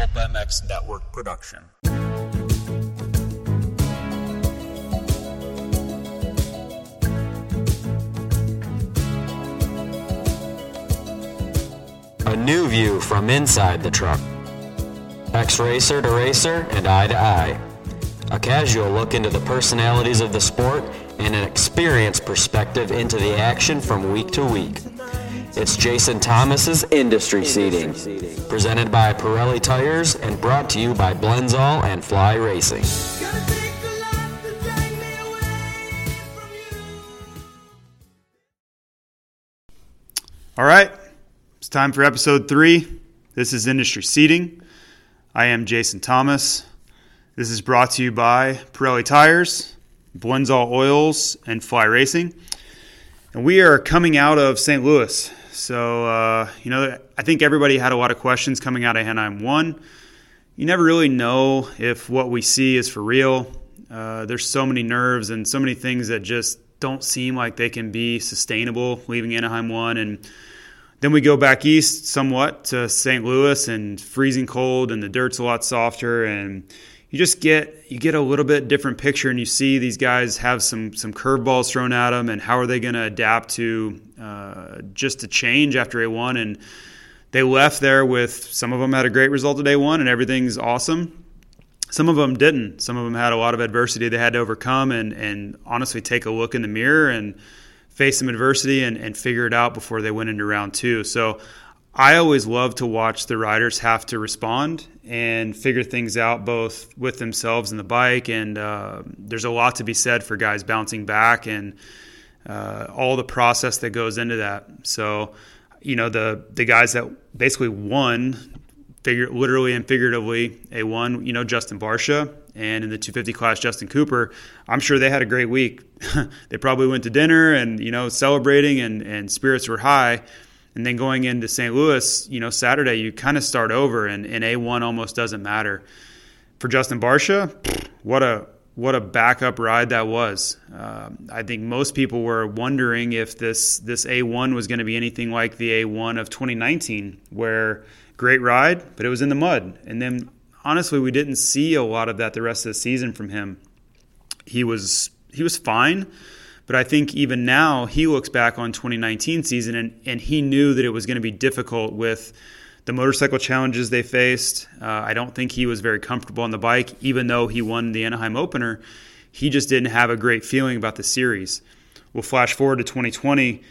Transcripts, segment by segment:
Pulp MX Network production. A new view from inside the truck. X-racer to racer and eye to eye. A casual look into the personalities of the sport and an experienced perspective into the action from week to week. It's Jason Thomas's Industry Seating, presented by Pirelli Tires and brought to you by Blendzall and Fly Racing. All right, it's time for episode three. This is Industry Seating. I am Jason Thomas. This is brought to you by Pirelli Tires, Blendzall Oils, and Fly Racing. And we are coming out of St. Louis. So, uh, you know, I think everybody had a lot of questions coming out of Anaheim 1. You never really know if what we see is for real. Uh, there's so many nerves and so many things that just don't seem like they can be sustainable leaving Anaheim 1. And then we go back east somewhat to St. Louis and freezing cold, and the dirt's a lot softer. And you just get you get a little bit different picture, and you see these guys have some some curveballs thrown at them, and how are they going to adapt to uh, just a change after A1? And they left there with some of them had a great result at A1, and everything's awesome. Some of them didn't. Some of them had a lot of adversity they had to overcome, and and honestly take a look in the mirror and face some adversity and, and figure it out before they went into round two. So I always love to watch the riders have to respond and figure things out both with themselves and the bike. And uh, there's a lot to be said for guys bouncing back and uh, all the process that goes into that. So, you know, the the guys that basically won, figure literally and figuratively, a one, you know, Justin Barcia, and in the 250 class, Justin Cooper. I'm sure they had a great week. they probably went to dinner and you know celebrating, and and spirits were high and then going into St. Louis, you know, Saturday, you kind of start over, and, and A1 almost doesn't matter. For Justin Barcia, what a what a backup ride that was. Uh, I think most people were wondering if this this A1 was going to be anything like the A1 of 2019, where great ride, but it was in the mud. And then honestly, we didn't see a lot of that the rest of the season from him. He was he was fine but I think even now he looks back on 2019 season and, and he knew that it was going to be difficult with the motorcycle challenges they faced. Uh, I don't think he was very comfortable on the bike, even though he won the Anaheim opener. He just didn't have a great feeling about the series. We'll flash forward to 2020.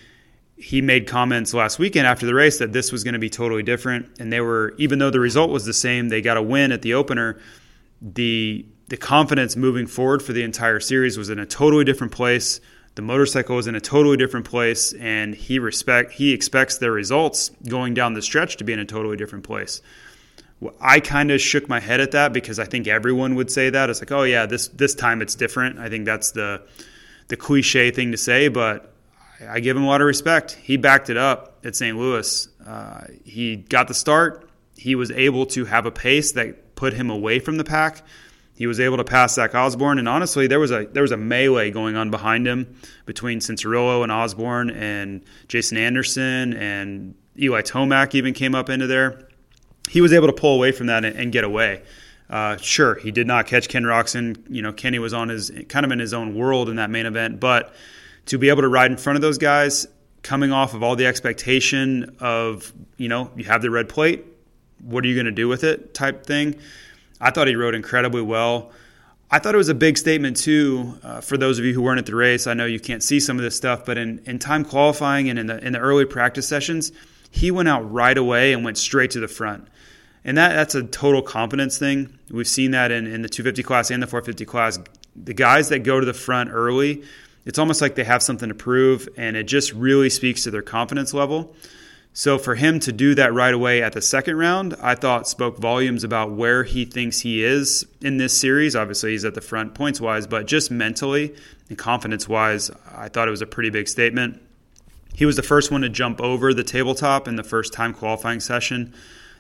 He made comments last weekend after the race that this was going to be totally different. And they were, even though the result was the same, they got a win at the opener. The the confidence moving forward for the entire series was in a totally different place the motorcycle was in a totally different place and he respect he expects their results going down the stretch to be in a totally different place. I kind of shook my head at that because i think everyone would say that. It's like oh yeah this this time it's different. I think that's the the cliche thing to say but i give him a lot of respect. He backed it up at st louis. Uh, he got the start. He was able to have a pace that put him away from the pack he was able to pass Zach Osborne, and honestly, there was a there was a melee going on behind him between Cianciarulo and Osborne, and Jason Anderson and Eli Tomac even came up into there. He was able to pull away from that and, and get away. Uh, sure, he did not catch Ken Roczen. You know, Kenny was on his kind of in his own world in that main event, but to be able to ride in front of those guys, coming off of all the expectation of you know you have the red plate, what are you going to do with it type thing I thought he rode incredibly well. I thought it was a big statement too uh, for those of you who weren't at the race. I know you can't see some of this stuff, but in, in time qualifying and in the in the early practice sessions, he went out right away and went straight to the front. And that that's a total confidence thing. We've seen that in, in the 250 class and the 450 class. The guys that go to the front early, it's almost like they have something to prove, and it just really speaks to their confidence level. So for him to do that right away at the second round, I thought spoke volumes about where he thinks he is in this series. Obviously, he's at the front points wise, but just mentally and confidence wise, I thought it was a pretty big statement. He was the first one to jump over the tabletop in the first time qualifying session.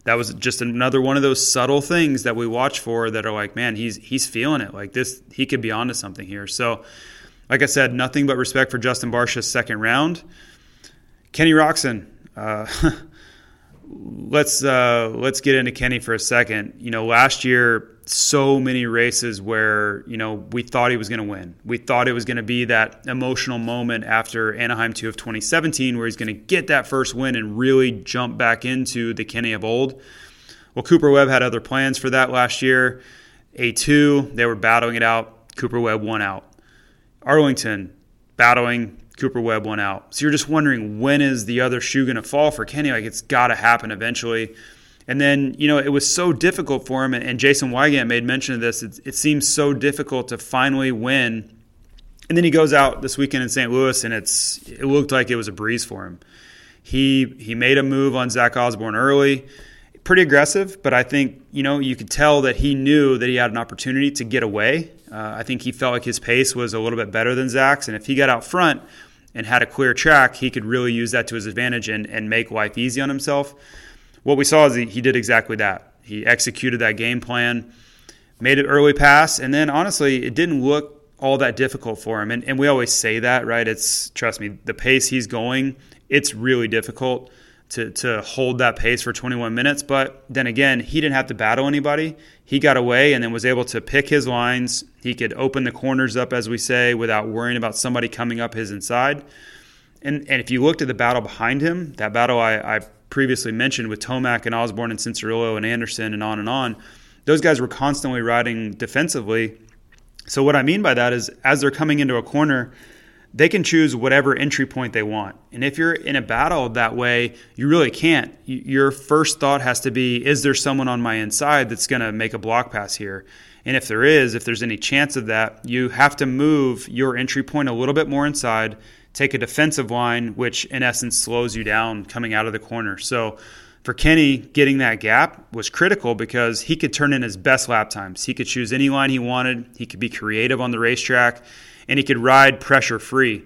That was just another one of those subtle things that we watch for that are like, man, he's he's feeling it. Like this, he could be onto something here. So, like I said, nothing but respect for Justin Barcia's second round. Kenny Roczen, uh, let's uh, let's get into Kenny for a second. You know, last year so many races where you know we thought he was going to win. We thought it was going to be that emotional moment after Anaheim 2 of 2017 where he's going to get that first win and really jump back into the Kenny of old. Well, Cooper Webb had other plans for that last year. A2, they were battling it out. Cooper Webb won out. Arlington battling Cooper Webb went out. So you're just wondering when is the other shoe going to fall for Kenny? Like it's got to happen eventually. And then, you know, it was so difficult for him, and Jason Weigandt made mention of this. It, it seems so difficult to finally win. And then he goes out this weekend in St. Louis, and it's it looked like it was a breeze for him. He he made a move on Zach Osborne early, pretty aggressive, but I think you know you could tell that he knew that he had an opportunity to get away. Uh, I think he felt like his pace was a little bit better than Zach's, and if he got out front and had a clear track, he could really use that to his advantage and, and make life easy on himself what we saw is he, he did exactly that. He executed that game plan, made an early pass, and then honestly, it didn't look all that difficult for him. And, and we always say that, right? It's trust me, the pace he's going, it's really difficult to to hold that pace for 21 minutes. But then again, he didn't have to battle anybody. He got away and then was able to pick his lines. He could open the corners up, as we say, without worrying about somebody coming up his inside. And and if you looked at the battle behind him, that battle I, I previously mentioned with Tomac and Osborne and Cianciarulo and Anderson and on and on, those guys were constantly riding defensively. So what I mean by that is as they're coming into a corner, they can choose whatever entry point they want. And if you're in a battle that way, you really can't. Your first thought has to be is there someone on my inside that's going to make a block pass here? And if there is, if there's any chance of that, you have to move your entry point a little bit more inside take a defensive line, which in essence slows you down coming out of the corner. So for Kenny, getting that gap was critical because he could turn in his best lap times. He could choose any line he wanted, he could be creative on the racetrack, and he could ride pressure free.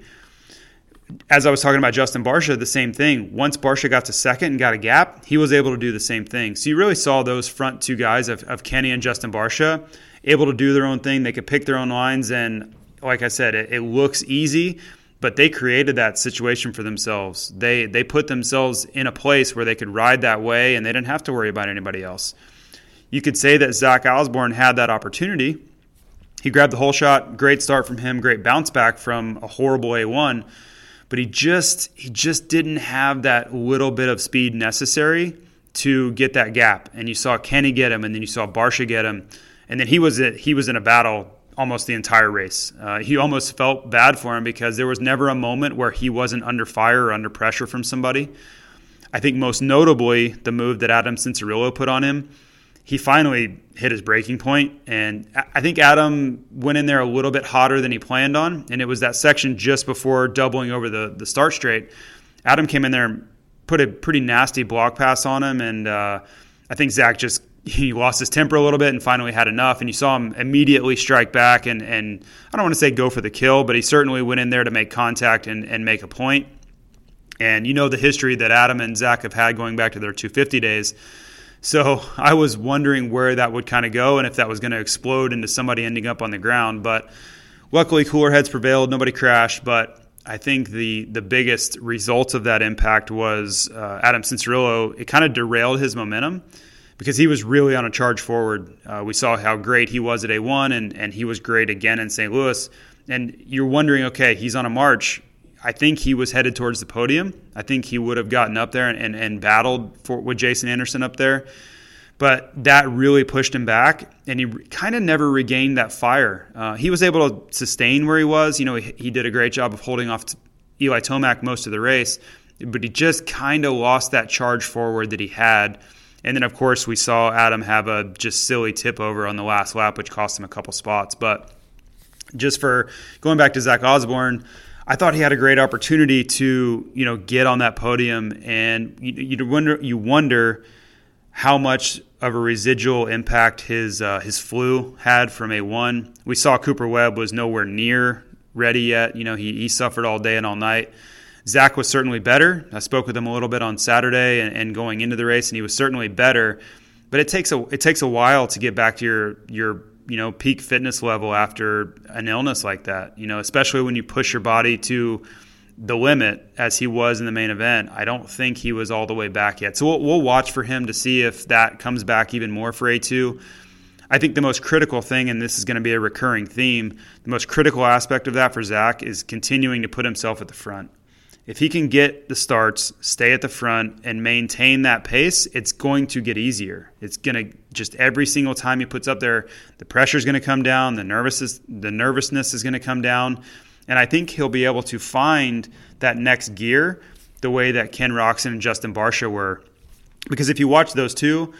As I was talking about Justin Barcia, the same thing. Once Barcia got to second and got a gap, he was able to do the same thing. So you really saw those front two guys of, of Kenny and Justin Barcia able to do their own thing. They could pick their own lines, and like I said, it, it looks easy but they created that situation for themselves. They they put themselves in a place where they could ride that way and they didn't have to worry about anybody else. You could say that Zach Osborne had that opportunity. He grabbed the holeshot, great start from him, great bounce back from a horrible A1, but he just he just didn't have that little bit of speed necessary to get that gap. And you saw Kenny get him and then you saw Barcia get him. And then he was he was in a battle almost the entire race. Uh, he almost felt bad for him because there was never a moment where he wasn't under fire or under pressure from somebody. I think most notably the move that Adam Cianciarulo put on him. He finally hit his breaking point, and I think Adam went in there a little bit hotter than he planned on. And it was that section just before doubling over the the start straight. Adam came in there and put a pretty nasty block pass on him, and uh, I think Zach just he lost his temper a little bit and finally had enough. And you saw him immediately strike back and, and I don't want to say go for the kill, but he certainly went in there to make contact and, and make a point. And you know the history that Adam and Zach have had going back to their 250 days. So I was wondering where that would kind of go and if that was going to explode into somebody ending up on the ground. But luckily, cooler heads prevailed. Nobody crashed. But I think the the biggest result of that impact was uh, Adam Cianciarulo. It kind of derailed his momentum because he was really on a charge forward. Uh, we saw how great he was at A1, and, and he was great again in St. Louis. And you're wondering, okay, he's on a march. I think he was headed towards the podium. I think he would have gotten up there and, and, and battled for, with Jason Anderson up there. But that really pushed him back, and he kind of never regained that fire. Uh, he was able to sustain where he was. You know, he, he did a great job of holding off Eli Tomac most of the race, but he just kind of lost that charge forward that he had and then, of course, we saw Adam have a just silly tip over on the last lap, which cost him a couple spots. But just for going back to Zach Osborne, I thought he had a great opportunity to, you know, get on that podium, and you, you wonder you wonder how much of a residual impact his uh, his flu had from a one. We saw Cooper Webb was nowhere near ready yet. You know, he, he suffered all day and all night. Zach was certainly better. I spoke with him a little bit on Saturday and, and going into the race, and he was certainly better. But it takes a it takes a while to get back to your your you know peak fitness level after an illness like that. You know, especially when you push your body to the limit as he was in the main event, I don't think he was all the way back yet. So we'll, we'll watch for him to see if that comes back even more for A2. I think the most critical thing, and this is going to be a recurring theme, the most critical aspect of that for Zach is continuing to put himself at the front. If he can get the starts, stay at the front, and maintain that pace, it's going to get easier. It's going to just every single time he puts up there, the pressure is going to come down, the nervousness, the nervousness is going to come down, and I think he'll be able to find that next gear the way that Ken Roczen and Justin Barcia were. Because if you watch those two,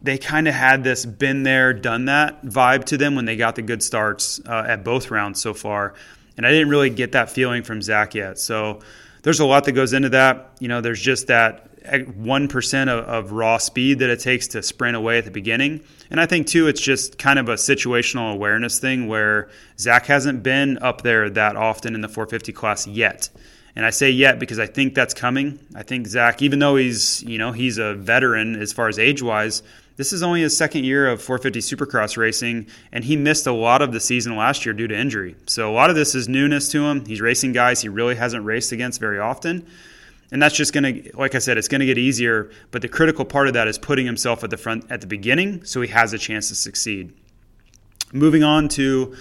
they kind of had this been there, done that vibe to them when they got the good starts uh, at both rounds so far. And I didn't really get that feeling from Zach yet. So there's a lot that goes into that. You know, there's just that 1% of, of, raw speed that it takes to sprint away at the beginning. And I think, too, it's just kind of a situational awareness thing where Zach hasn't been up there that often in the 450 class yet. And I say yet because I think that's coming. I think Zach, even though he's, you know, he's a veteran as far as age wise, this is only his second year of 450 Supercross racing, and he missed a lot of the season last year due to injury. So a lot of this is newness to him. He's racing guys he really hasn't raced against very often. And that's just going to, like I said, it's going to get easier. But the critical part of that is putting himself at the front at the beginning so he has a chance to succeed. Moving on to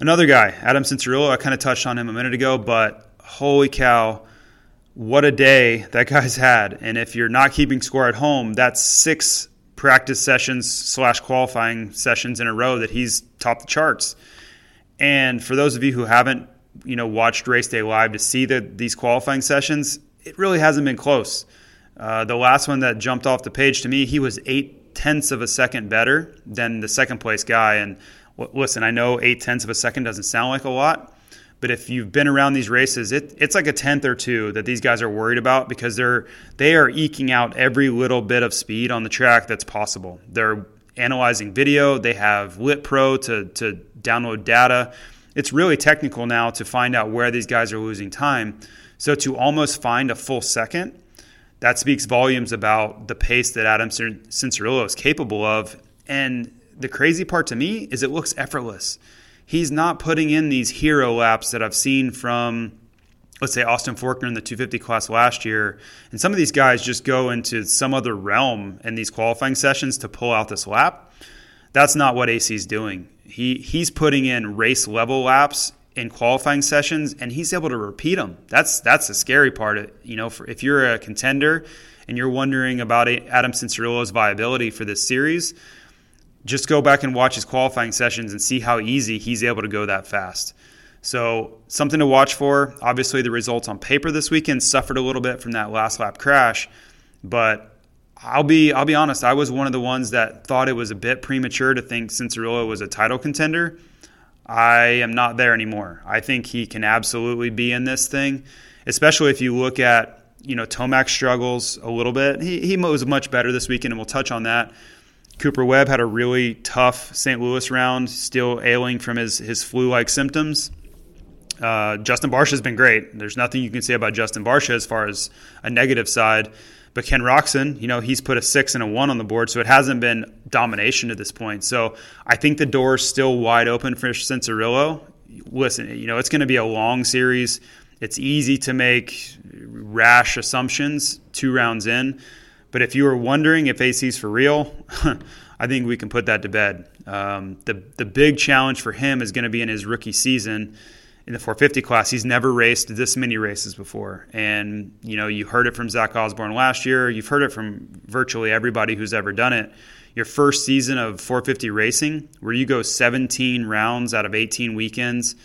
another guy, Adam Cianciarulo. I kind of touched on him a minute ago, but holy cow, what a day that guy's had. And if you're not keeping score at home, that's six practice sessions slash qualifying sessions in a row that he's topped the charts. And for those of you who haven't, you know, watched race day live to see the, these qualifying sessions, it really hasn't been close. Uh, the last one that jumped off the page to me, he was eight tenths of a second better than the second place guy. And listen, I know eight tenths of a second doesn't sound like a lot, but if you've been around these races, it, it's like a tenth or two that these guys are worried about because they're they are eking out every little bit of speed on the track that's possible. They're analyzing video. They have Lit Pro to to download data. It's really technical now to find out where these guys are losing time. So to almost find a full second, that speaks volumes about the pace that Adam Cianciarulo is capable of. And the crazy part to me is it looks effortless he's not putting in these hero laps that I've seen from let's say Austin Forkner in the 250 class last year. And some of these guys just go into some other realm in these qualifying sessions to pull out this lap. That's not what AC is doing. He he's putting in race level laps in qualifying sessions and he's able to repeat them. That's that's the scary part. Of, you know, for, if you're a contender and you're wondering about Adam Cianciarulo's viability for this series, just go back and watch his qualifying sessions and see how easy he's able to go that fast. So, something to watch for. Obviously, the results on paper this weekend suffered a little bit from that last lap crash, but I'll be I'll be honest. I was one of the ones that thought it was a bit premature to think Cianciarulo was a title contender. I am not there anymore. I think he can absolutely be in this thing, especially if you look at you know Tomac struggles a little bit. He he was much better this weekend, and we'll touch on that. Cooper Webb had a really tough St. Louis round, still ailing from his, his flu like symptoms. Uh, Justin Barcia has been great. There's nothing you can say about Justin Barcia as far as a negative side. But Ken Roczen, you know, he's put a six and a one on the board, so it hasn't been domination to this point. So I think the door's still wide open for Cianciarulo. Listen, you know, it's going to be a long series. It's easy to make rash assumptions two rounds in. But if you were wondering if AC's for real, I think we can put that to bed. Um, the the big challenge for him is going to be in his rookie season in the 450 class. He's never raced this many races before, and you know you heard it from Zach Osborne last year. You've heard it from virtually everybody who's ever done it. Your first season of 450 racing, where you go 17 rounds out of 18 weekends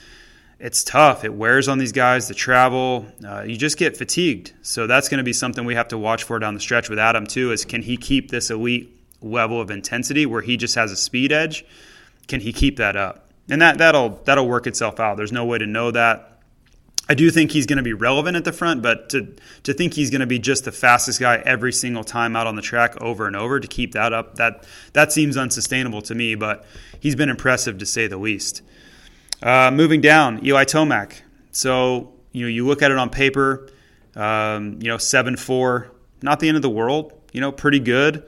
it's tough. It wears on these guys. The travel, uh, you just get fatigued. So that's going to be something we have to watch for down the stretch with Adam too. Is can he keep this elite level of intensity where he just has a speed edge? Can he keep that up? And that that'll that'll work itself out. There's no way to know that. I do think he's going to be relevant at the front, but to to think he's going to be just the fastest guy every single time out on the track over and over to keep that up that that seems unsustainable to me. But he's been impressive to say the least. Uh, moving down, Eli Tomac. So you know you look at it on paper, um, you know seven four, not the end of the world. You know, pretty good,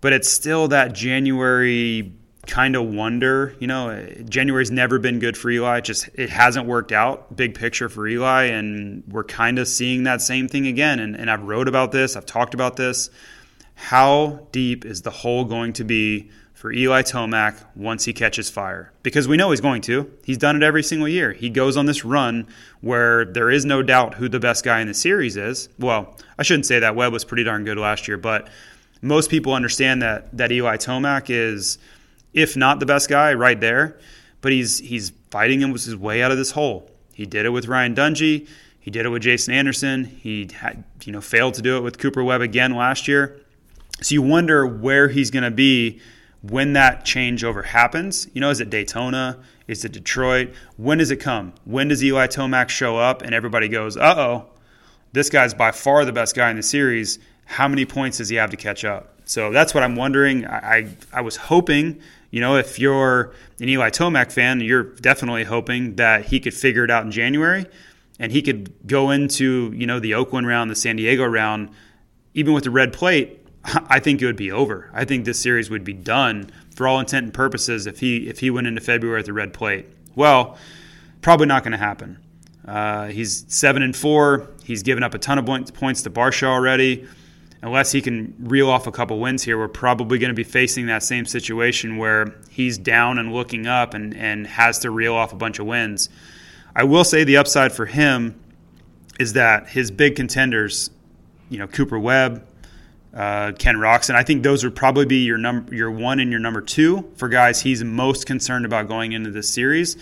but it's still that January kind of wonder, you know, January's never been good for Eli. It just it hasn't worked out big picture for Eli, and we're kind of seeing that same thing again. And, and I've wrote about this, I've talked about this. How deep is the hole going to be for Eli Tomac once he catches fire? Because we know he's going to. He's done it every single year. He goes on this run where there is no doubt who the best guy in the series is. Well, I shouldn't say that. Webb was pretty darn good last year, but most people understand that that Eli Tomac is if not the best guy, right there. But he's he's fighting him his way out of this hole. He did it with Ryan Dungey. He did it with Jason Anderson. He had you know failed to do it with Cooper Webb again last year. So you wonder where he's going to be when that changeover happens. You know, is it Daytona? Is it Detroit? When does it come? When does Eli Tomac show up and everybody goes, uh oh, this guy's by far the best guy in the series. How many points does he have to catch up? So that's what I'm wondering. I, I, I was hoping you know, if you're an Eli Tomac fan, you're definitely hoping that he could figure it out in January and he could go into, you know, the Oakland round, the San Diego round, even with the red plate, I think it would be over. I think this series would be done for all intent and purposes if he if he went into February at the red plate. Well, probably not going to happen. Uh, he's seven and four. He's given up a ton of points to Barcia already unless he can reel off a couple wins here, we're probably going to be facing that same situation where he's down and looking up and, and has to reel off a bunch of wins. I will say the upside for him is that his big contenders, you know, Cooper Webb, uh, Ken Roczen, I think those would probably be your number, your one and your number two for guys he's most concerned about going into this series.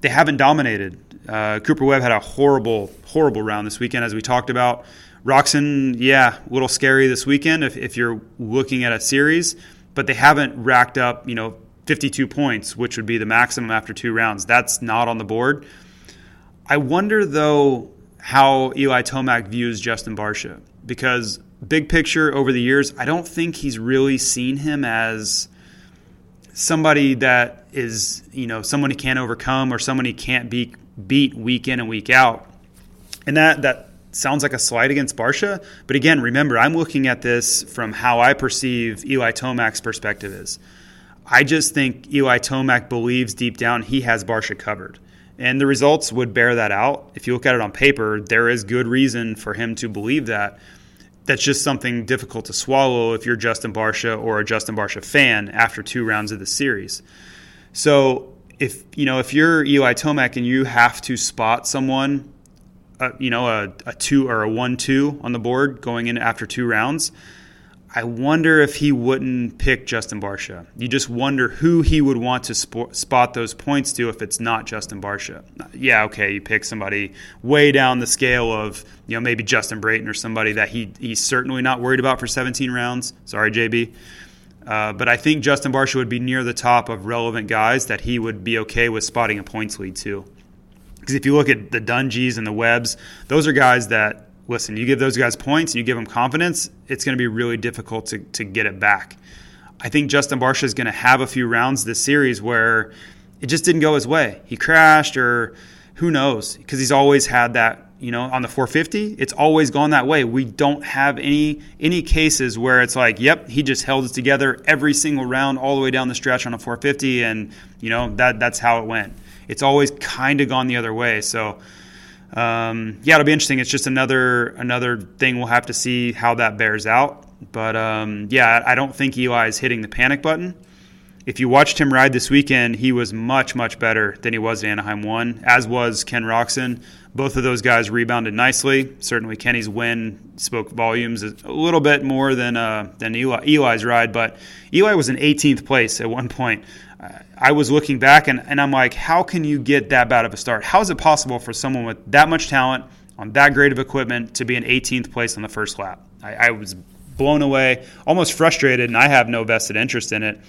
They haven't dominated. Uh, Cooper Webb had a horrible, horrible round this weekend, as we talked about. Roczen, yeah, a little scary this weekend if, if you're looking at a series, but they haven't racked up, you know, 52 points, which would be the maximum after two rounds. That's not on the board. I wonder, though, how Eli Tomac views Justin Barcia because big picture over the years, I don't think he's really seen him as somebody that is, you know, someone he can't overcome or someone he can't beat beat week in and week out. And that that sounds like a slight against Barcia. But again, remember, I'm looking at this from how I perceive Eli Tomac's perspective is. I just think Eli Tomac believes deep down he has Barcia covered. And the results would bear that out. If you look at it on paper, there is good reason for him to believe that. That's just something difficult to swallow if you're Justin Barcia or a Justin Barcia fan after two rounds of the series. So if you know if you're Eli Tomac and you have to spot someone a, you know a, a two or a one two on the board going in after two rounds. I wonder if he wouldn't pick Justin Barcia. You just wonder who he would want to sp- spot those points to if it's not Justin Barcia. Yeah, okay, you pick somebody way down the scale of you know maybe Justin Brayton or somebody that he he's certainly not worried about for 17 rounds. Sorry, JB. Uh, but I think Justin Barcia would be near the top of relevant guys that he would be okay with spotting a points lead to. Because if you look at the Dungeys and the Webbs, those are guys that, listen, you give those guys points you give them confidence, it's going to be really difficult to, to get it back. I think Justin Barcia is going to have a few rounds this series where it just didn't go his way. He crashed or who knows because he's always had that you know on the 450 it's always gone that way we don't have any any cases where it's like yep he just held it together every single round all the way down the stretch on a 450 and you know that that's how it went it's always kind of gone the other way. So um, yeah, it'll be interesting. It's just another another thing we'll have to see how that bears out. But um, yeah, I don't think Eli is hitting the panic button. If you watched him ride this weekend, he was much much better than he was at Anaheim one, as was Ken Roczen. Both of those guys rebounded nicely. Certainly, Kenny's win spoke volumes a little bit more than uh, than Eli, Eli's ride, but Eli was in 18th place at one point. I was looking back and, and I'm like, how can you get that bad of a start? How is it possible for someone with that much talent on that great of equipment to be in 18th place on the first lap? I, I was blown away, almost frustrated, and I have no vested interest in it.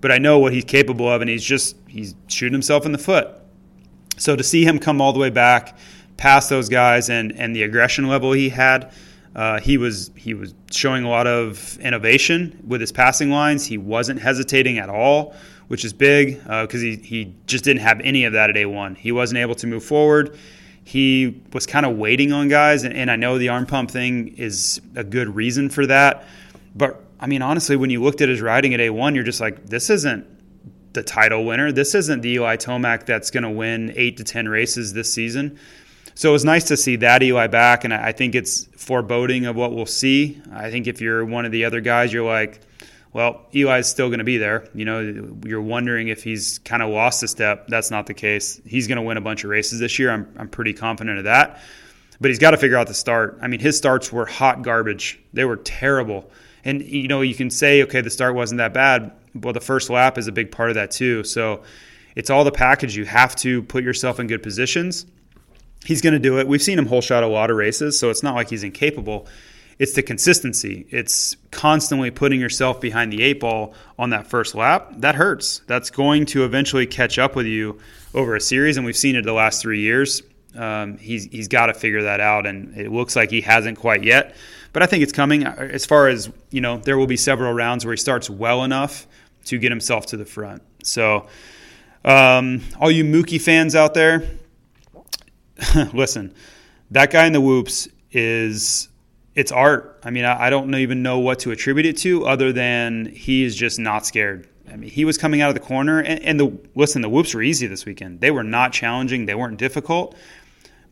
But I know what he's capable of, and he's just he's shooting himself in the foot. So to see him come all the way back past those guys and and the aggression level he had, uh, he was he was showing a lot of innovation with his passing lines. He wasn't hesitating at all which is big because uh, he, he just didn't have any of that at A1. He wasn't able to move forward. He was kind of waiting on guys, and, and I know the arm pump thing is a good reason for that. But I mean, honestly, when you looked at his riding at A1, you're just like, this isn't the title winner. This isn't the Eli Tomac that's going to win eight to 10 races this season. So it was nice to see that Eli back, and I think it's foreboding of what we'll see. I think if you're one of the other guys, you're like, well, Eli's still going to be there. You know, you're wondering if he's kind of lost a step. That's not the case. He's going to win a bunch of races this year. I'm, I'm pretty confident of that. But he's got to figure out the start. I mean, his starts were hot garbage. They were terrible. And, you know, you can say, okay, the start wasn't that bad. Well, the first lap is a big part of that, too. So it's all the package. You have to put yourself in good positions. He's going to do it. We've seen him holeshot a lot of races, so it's not like he's incapable it's the consistency. It's constantly putting yourself behind the eight ball on that first lap. That hurts. That's going to eventually catch up with you over a series, and we've seen it the last three years. Um, he's he's got to figure that out, and it looks like he hasn't quite yet. But I think it's coming. As far as you know, there will be several rounds where he starts well enough to get himself to the front. So, um, all you Mookie fans out there, listen, that guy in the whoops is it's art. I mean, I, I don't even know what to attribute it to other than he is just not scared. I mean, he was coming out of the corner, and, and the listen, the whoops were easy this weekend. They were not challenging, they weren't difficult,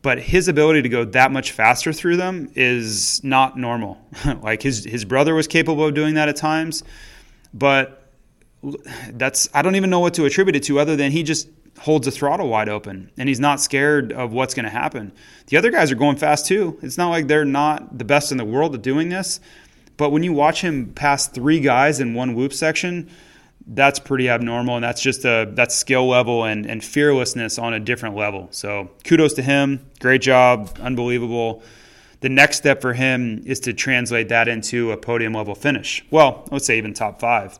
but his ability to go that much faster through them is not normal. like his his brother was capable of doing that at times, but that's I don't even know what to attribute it to other than he just holds the throttle wide open and he's not scared of what's going to happen. The other guys are going fast too. It's not like they're not the best in the world at doing this, but when you watch him pass three guys in one whoop section, that's pretty abnormal and that's just a that's skill level and, and fearlessness on a different level. So kudos to him. Great job, unbelievable. The next step for him is to translate that into a podium level finish. Well, let's say even top five.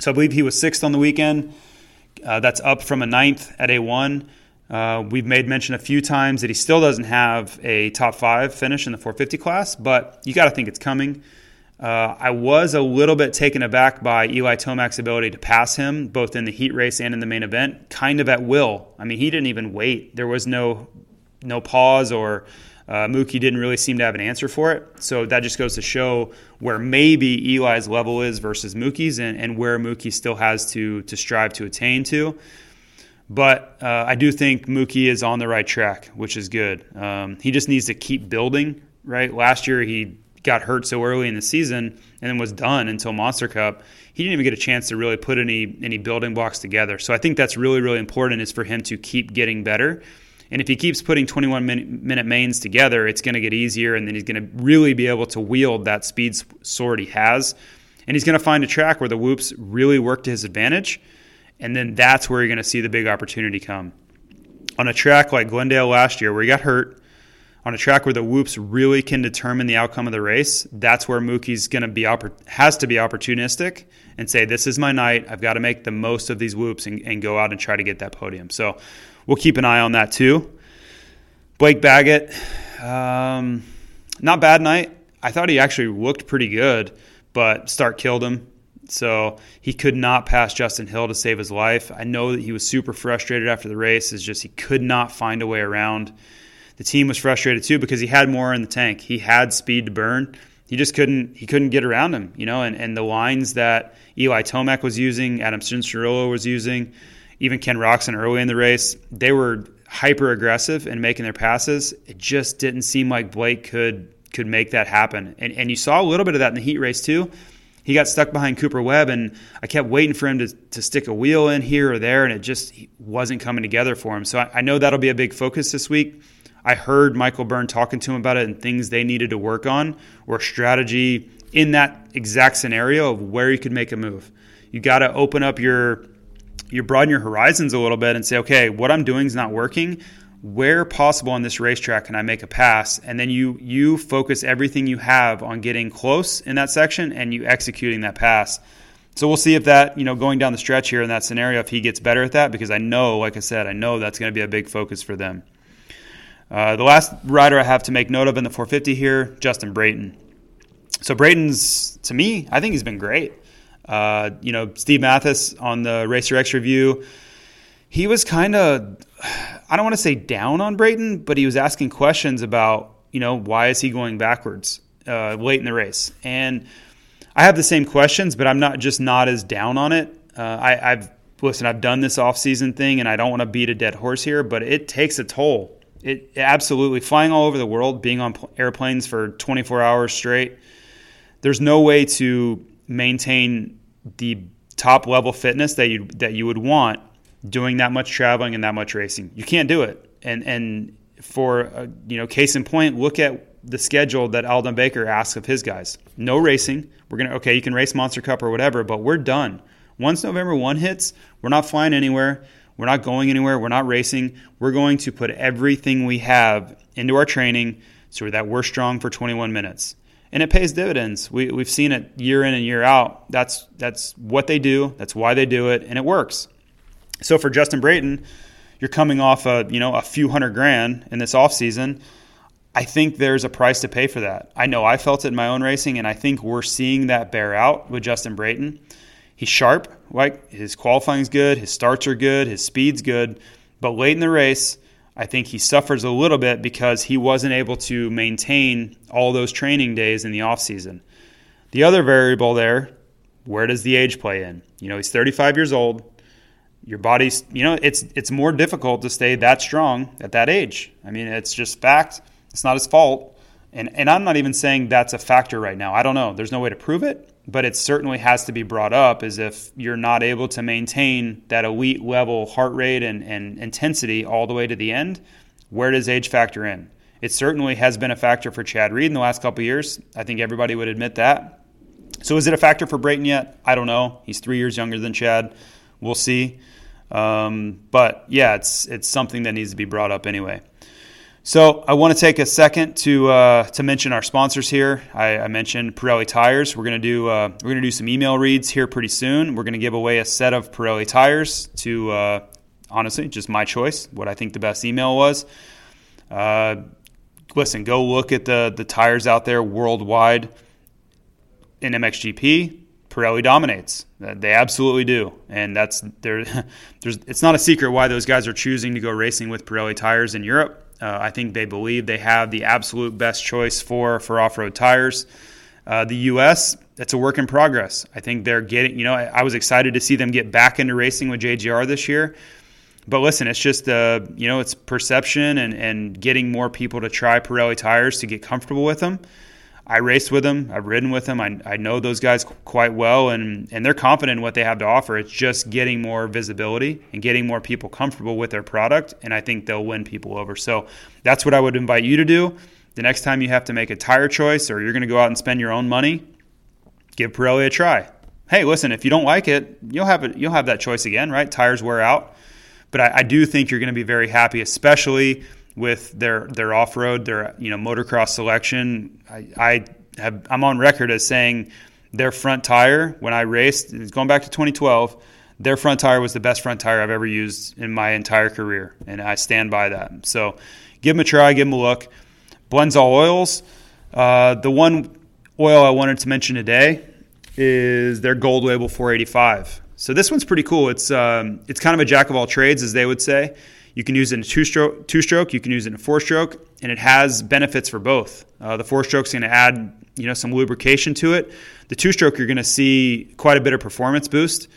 So I believe he was sixth on the weekend. Uh, that's up from a ninth at A1. Uh, we've made mention a few times that he still doesn't have a top five finish in the 450 class, but you got to think it's coming. Uh, I was a little bit taken aback by Eli Tomac's ability to pass him, both in the heat race and in the main event, kind of at will. I mean, he didn't even wait. There was no no pause or uh, Mookie didn't really seem to have an answer for it. So that just goes to show where maybe Eli's level is versus Mookie's and, and where Mookie still has to, to strive to attain to. But uh, I do think Mookie is on the right track, which is good. Um, he just needs to keep building, right? Last year he got hurt so early in the season and then was done until Monster Cup. He didn't even get a chance to really put any any building blocks together. So I think that's really really important is for him to keep getting better and if he keeps putting 21 minute, mains together, it's going to get easier, and then he's going to really be able to wield that speed sword he has. And he's going to find a track where the whoops really work to his advantage, and then that's where you're going to see the big opportunity come. On a track like Glendale last year, where he got hurt, on a track where the whoops really can determine the outcome of the race, that's where Mookie's going to be has to be opportunistic and say, "This is my night. I've got to make the most of these whoops and, and go out and try to get that podium." So we'll keep an eye on that too. Blake Baggett, um, not bad night. I thought he actually looked pretty good, but Stark killed him. So he could not pass Justin Hill to save his life. I know that he was super frustrated after the race. It's just he could not find a way around. The team was frustrated too because he had more in the tank. He had speed to burn. He just couldn't he couldn't get around him, you know, and, and the lines that Eli Tomac was using, Adam Cianciarulo was using, even Ken Roczen early in the race, they were hyper aggressive and making their passes. It just didn't seem like Blake could could make that happen. And and you saw a little bit of that in the heat race too. He got stuck behind Cooper Webb, and I kept waiting for him to, to stick a wheel in here or there, and it just wasn't coming together for him. So I, I know that'll be a big focus this week. I heard Michael Byrne talking to him about it and things they needed to work on or strategy in that exact scenario of where you could make a move. You got to open up your you broaden your horizons a little bit and say, okay, what I'm doing is not working. Where possible on this racetrack can I make a pass? And then you you focus everything you have on getting close in that section and you executing that pass. So we'll see if that, you know, going down the stretch here in that scenario, if he gets better at that, because I know, like I said, I know that's going to be a big focus for them. Uh, the last rider I have to make note of in the 450 here, Justin Brayton. So Brayton's, to me, I think he's been great. Uh, you know, Steve Matthes on the Racer X review, he was kind of, I don't want to say down on Brayton, but he was asking questions about, you know, why is he going backwards uh, late in the race? And I have the same questions, but I'm not just not as down on it. Uh, I, I've listen, I've done this off-season thing, and I don't want to beat a dead horse here, but it takes a toll. It absolutely flying all over the world, being on airplanes for 24 hours straight. There's no way to maintain the top level fitness that you that you would want doing that much traveling and that much racing. You can't do it. And and for uh, you know, case in point, look at the schedule that Aldon Baker asks of his guys. No racing. We're gonna okay, you can race Monster Cup or whatever, but we're done. Once November one hits, we're not flying anywhere. We're not going anywhere. We're not racing. We're going to put everything we have into our training so that we're strong for 21 minutes. And it pays dividends. We, we've seen it year in and year out. That's that's what they do. That's why they do it, and it works. So for Justin Brayton, you're coming off a you know a few hundred grand in this off season. I think there's a price to pay for that. I know I felt it in my own racing, and I think we're seeing that bear out with Justin Brayton. He's sharp, like his qualifying's good, his starts are good, his speed's good, but late in the race, I think he suffers a little bit because he wasn't able to maintain all those training days in the off season. The other variable there, where does the age play in? You know, he's 35 years old. Your body's you know it's it's more difficult to stay that strong at that age. I mean it's just fact. It's not his fault. And and i'm not even saying that's a factor right now. I don't know. There's no way to prove it but it certainly has to be brought up as if you're not able to maintain that elite level heart rate and, and intensity all the way to the end. Where does age factor in? It certainly has been a factor for chad reed in the last couple years. I think everybody would admit that. So is it a factor for brayton yet? I don't know. He's three years younger than chad. We'll see. Um, but yeah, it's it's something that needs to be brought up anyway. So I want to take a second to uh, to mention our sponsors here. I, I mentioned Pirelli tires. We're gonna do uh, we're gonna do some email reads here pretty soon. We're gonna give away a set of Pirelli tires to uh, honestly just my choice. What I think the best email was. Uh, listen, go look at the the tires out there worldwide in MXGP. Pirelli dominates. They absolutely do, and that's there. There's it's not a secret why those guys are choosing to go racing with Pirelli tires in Europe. Uh, I think they believe they have the absolute best choice for for off road tires. Uh, the U.S. It's a work in progress. I think they're getting. You know, I, I, was excited to see them get back into racing with JGR this year. But listen, it's just uh, you know, it's perception and and getting more people to try Pirelli tires to get comfortable with them. I raced with them. I've ridden with them. I, I know those guys quite well, and, and they're confident in what they have to offer. It's just getting more visibility and getting more people comfortable with their product, and I think they'll win people over. So that's what I would invite you to do. The next time you have to make a tire choice or you're going to go out and spend your own money, give Pirelli a try. Hey, listen, if you don't like it, you'll have it. You'll have that choice again, right? Tires wear out, but I, I do think you're going to be very happy, especially with their their off road, their you know motocross selection. I, I have I'm on record as saying their front tire when I raced, going back to 2012, their front tire was the best front tire I've ever used in my entire career, and I stand by that. So give them a try, give them a look. Blendzall oils. Uh, the one oil I wanted to mention today is their Gold Label 485. So this one's pretty cool. It's um, it's kind of a jack of all trades, as they would say. You can use it in a two stroke, two stroke. You can use it in a four stroke, and it has benefits for both. Uh, the four stroke is going to add you know some lubrication to it. The two stroke you're going to see quite a bit of performance boost,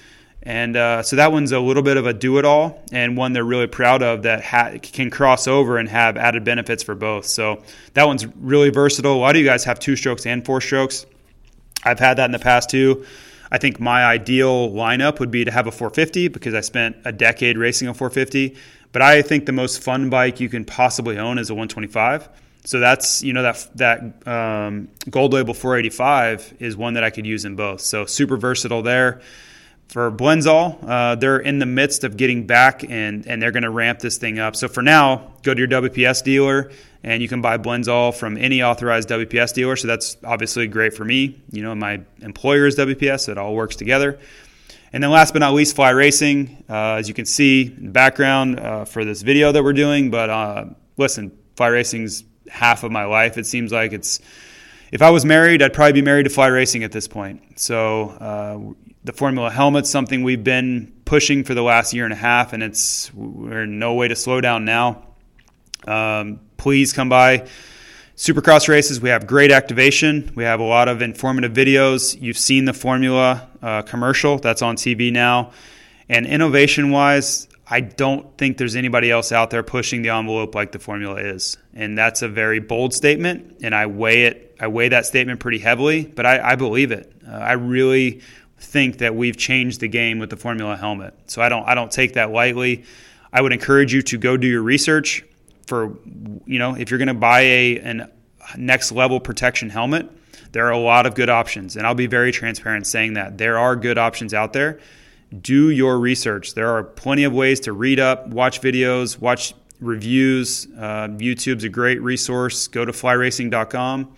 and uh, so that one's a little bit of a do it all and one they're really proud of that ha- can cross over and have added benefits for both. So that one's really versatile. A lot of you guys have two strokes and four strokes. I've had that in the past too. I think my ideal lineup would be to have a 450 because I spent a decade racing a 450. But I think the most fun bike you can possibly own is a 125. So that's you know that that um, Gold Label 485 is one that I could use in both. So super versatile there. For Blendzall, uh, they're in the midst of getting back and and they're going to ramp this thing up. So for now, go to your WPS dealer and you can buy Blendzall from any authorized WPS dealer. So that's obviously great for me. You know, my employer is WPS, so it all works together. And then last but not least, Fly Racing. Uh, as you can see in the background uh, for this video that we're doing. But uh, listen, Fly Racing's half of my life. It seems like it's. If I was married, I'd probably be married to Fly Racing at this point. So uh, the Formula helmet's something we've been pushing for the last year and a half, and it's we're in no way to slow down now. Um, please come by Supercross races, we have great activation. We have a lot of informative videos. You've seen the Formula uh, commercial that's on TV now. And innovation wise, I don't think there's anybody else out there pushing the envelope like the formula is. And that's a very bold statement, and I weigh it. I weigh that statement pretty heavily, but I, I believe it. Uh, I really think that we've changed the game with the formula helmet. So I don't I don't take that lightly. I would encourage you to go do your research for you know if you're going to buy a an next level protection helmet. There are a lot of good options, and I'll be very transparent saying that there are good options out there do your research. There are plenty of ways to read up, watch videos, watch reviews. Uh, YouTube's a great resource. Go to flyracing.com.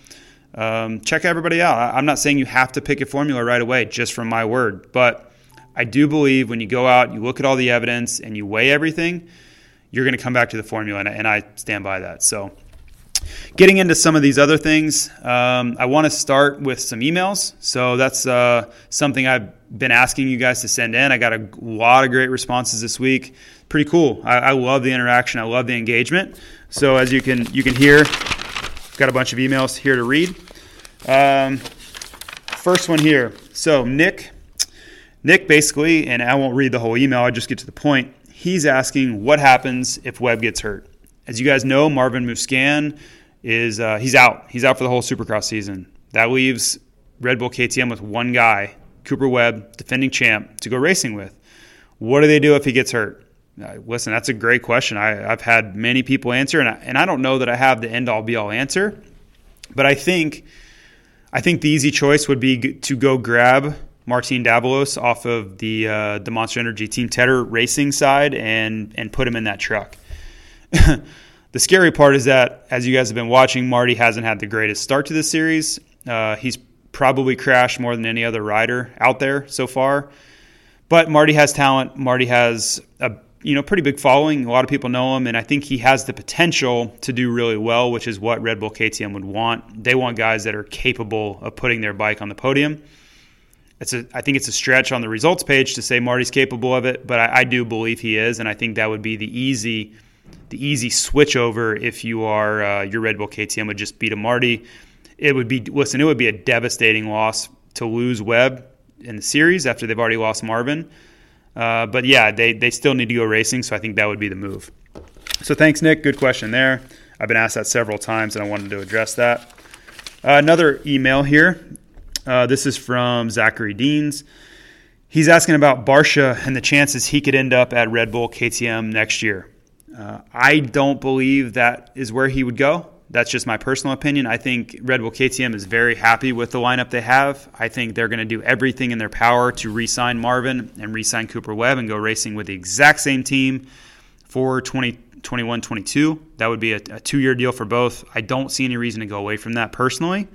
Um, check everybody out. I'm not saying you have to pick a formula right away just from my word, but I do believe when you go out, you look at all the evidence, and you weigh everything, you're going to come back to the formula, and, and I stand by that. So, Getting into some of these other things, um, I want to start with some emails. So that's uh, something I've been asking you guys to send in. I got a lot of great responses this week. Pretty cool. I, I love the interaction. I love the engagement. So as you can you can hear, got a bunch of emails here to read. Um, first one here. So Nick, Nick basically, and I won't read the whole email. I'll just get to the point. He's asking what happens if Webb gets hurt. As you guys know, Marvin Musquin is uh, he's out. He's out for the whole Supercross season. That leaves Red Bull KTM with one guy, Cooper Webb, defending champ, to go racing with. What do they do if he gets hurt? Uh, listen, that's a great question. I, have had many people answer, and I, and I don't know that I have the end all be all answer, but I think I think the easy choice would be to go grab Martin Davalos off of the uh, the Monster Energy Team Tedder Racing side and and put him in that truck. the scary part is that, as you guys have been watching, Marty hasn't had the greatest start to this series. Uh, he's probably crashed more than any other rider out there so far. But Marty has talent. Marty has a you know pretty big following. A lot of people know him, and I think he has the potential to do really well, which is what Red Bull KTM would want. They want guys that are capable of putting their bike on the podium. It's a, I think it's a stretch on the results page to say Marty's capable of it, but I, I do believe he is, and I think that would be the easy the easy switch over if you are uh, your Red Bull KTM would just beat a Marty. It would be listen. It would be a devastating loss to lose Webb in the series after they've already lost Marvin. Uh, but yeah, they they still need to go racing, so I think that would be the move. So thanks, Nick. Good question there. I've been asked that several times, and I wanted to address that. Uh, another email here. Uh, this is from Zachary Deans. He's asking about Barcia and the chances he could end up at Red Bull KTM next year. Uh, I don't believe that is where he would go. That's just my personal opinion. I think Red Bull KTM is very happy with the lineup they have. I think they're going to do everything in their power to re sign Marvin and re sign Cooper Webb and go racing with the exact same team for 2021 22. That would be a, a two year deal for both. I don't see any reason to go away from that personally.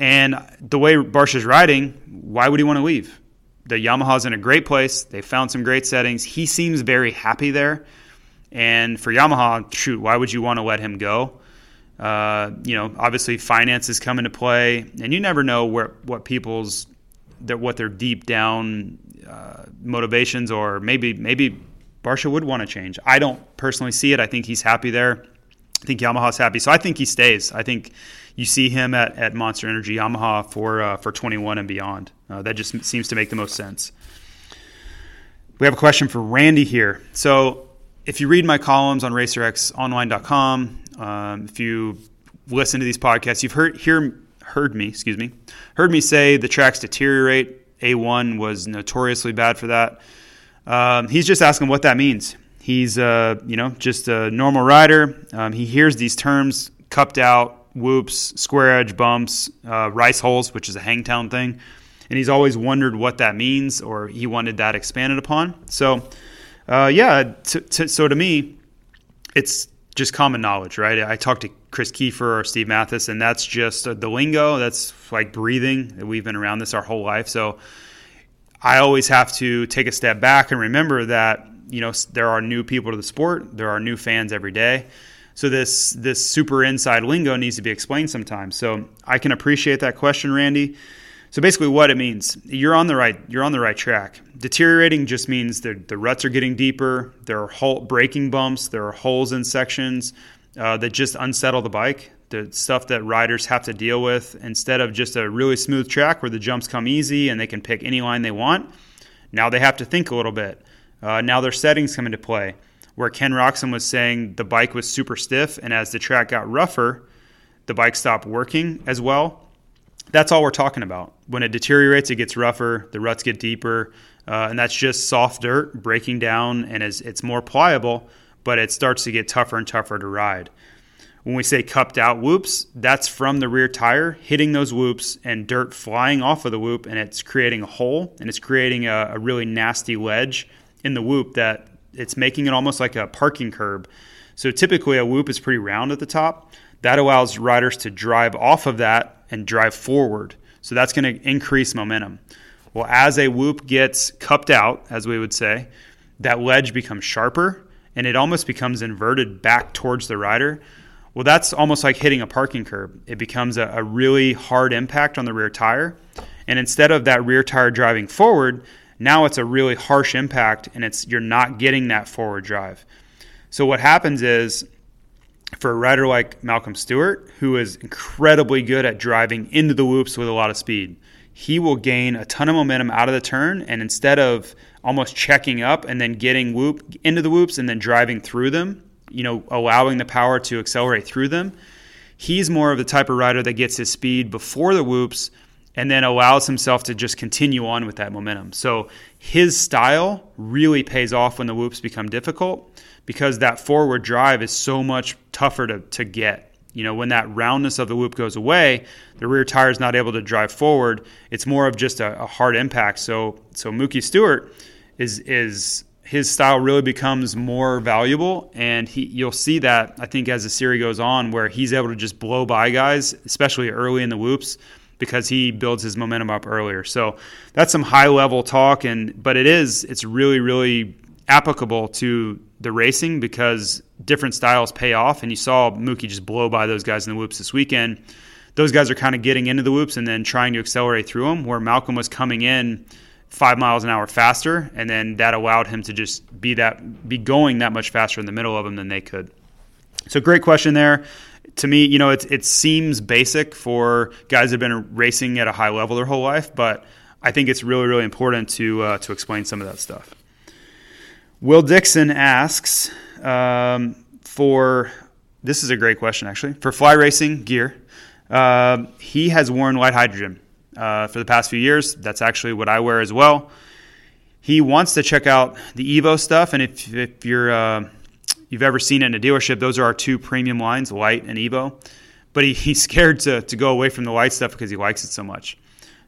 And the way Barcia's riding, why would he want to leave? The Yamaha's in a great place. They found some great settings. He seems very happy there. And for Yamaha, shoot, why would you want to let him go? Uh, you know, obviously finances come into play, and you never know where what people's what their deep down uh, motivations or maybe maybe Barcia would want to change. I don't personally see it. I think he's happy there. I think Yamaha's happy, so I think he stays. I think you see him at, at Monster Energy Yamaha for uh, for 21 and beyond. Uh, that just seems to make the most sense. We have a question for Randy here. So if you read my columns on racerxonline.com, um, if you listen to these podcasts, you've heard hear, heard me, excuse me, heard me say the tracks deteriorate. A1 was notoriously bad for that. Um, he's just asking what that means. He's uh, you know just a normal rider. Um, he hears these terms cupped out, whoops, square edge bumps, uh, rice holes, which is a hangtown thing, and he's always wondered what that means, or he wanted that expanded upon. So uh, yeah, to, to, so to me, it's just common knowledge, right? I talked to Chris Kiefer or Steve Matthes, and that's just uh, the lingo. That's like breathing. We've been around this our whole life, so I always have to take a step back and remember that you know there are new people to the sport. There are new fans every day. So this this super inside lingo needs to be explained sometimes. So I can appreciate that question, Randy. So basically, what it means, you're on the right you're on the right track. Deteriorating just means the the ruts are getting deeper. There are braking bumps. There are holes in sections uh, that just unsettle the bike. The stuff that riders have to deal with instead of just a really smooth track where the jumps come easy and they can pick any line they want. Now they have to think a little bit. Uh, now their settings come into play. Where Ken Roczen was saying the bike was super stiff, and as the track got rougher, the bike stopped working as well. That's all we're talking about. When it deteriorates, it gets rougher, the ruts get deeper, uh, and that's just soft dirt breaking down, and as it's more pliable, but it starts to get tougher and tougher to ride. When we say cupped out whoops, that's from the rear tire hitting those whoops and dirt flying off of the whoop, and it's creating a hole and it's creating a, a really nasty ledge in the whoop that it's making it almost like a parking curb. So typically, a whoop is pretty round at the top. That allows riders to drive off of that and drive forward. So that's going to increase momentum. Well, as a whoop gets cupped out, as we would say, that ledge becomes sharper and it almost becomes inverted back towards the rider. Well, that's almost like hitting a parking curb. It becomes a, a, really hard impact on the rear tire. And instead of that rear tire driving forward, now it's a really harsh impact and it's you're not getting that forward drive. So what happens is for a rider like Malcolm Stewart, who is incredibly good at driving into the whoops with a lot of speed, he will gain a ton of momentum out of the turn and instead of almost checking up and then getting whoop into the whoops and then driving through them, you know, allowing the power to accelerate through them. He's more of the type of rider that gets his speed before the whoops and then allows himself to just continue on with that momentum. So his style really pays off when the whoops become difficult because that forward drive is so much tougher to, to get. You know, when that roundness of the whoop goes away, the rear tire is not able to drive forward. It's more of just a, a hard impact. So, so Mookie Stewart is is his style really becomes more valuable and he you'll see that I think as the series goes on where he's able to just blow by guys especially early in the whoops because he builds his momentum up earlier. So that's some high level talk and but it is it's really really applicable to the racing because different styles pay off and you saw Mookie just blow by those guys in the whoops this weekend. Those guys are kind of getting into the whoops and then trying to accelerate through them where Malcolm was coming in five miles an hour faster, and then that allowed him to just be that be going that much faster in the middle of them than they could. So great question there. To me, you know, it, it seems basic for guys that have been racing at a high level their whole life, but I think it's really, really important to uh, to explain some of that stuff. Will Dixon asks um, for this is a great question actually for fly racing gear. Uh, he has worn Lite Hydrogen uh, for the past few years. That's actually what I wear as well. He wants to check out the Evo stuff, and if, if you're uh, you've ever seen in a dealership, those are our two premium lines, Lite and Evo. But he, he's scared to, to go away from the Lite stuff because he likes it so much.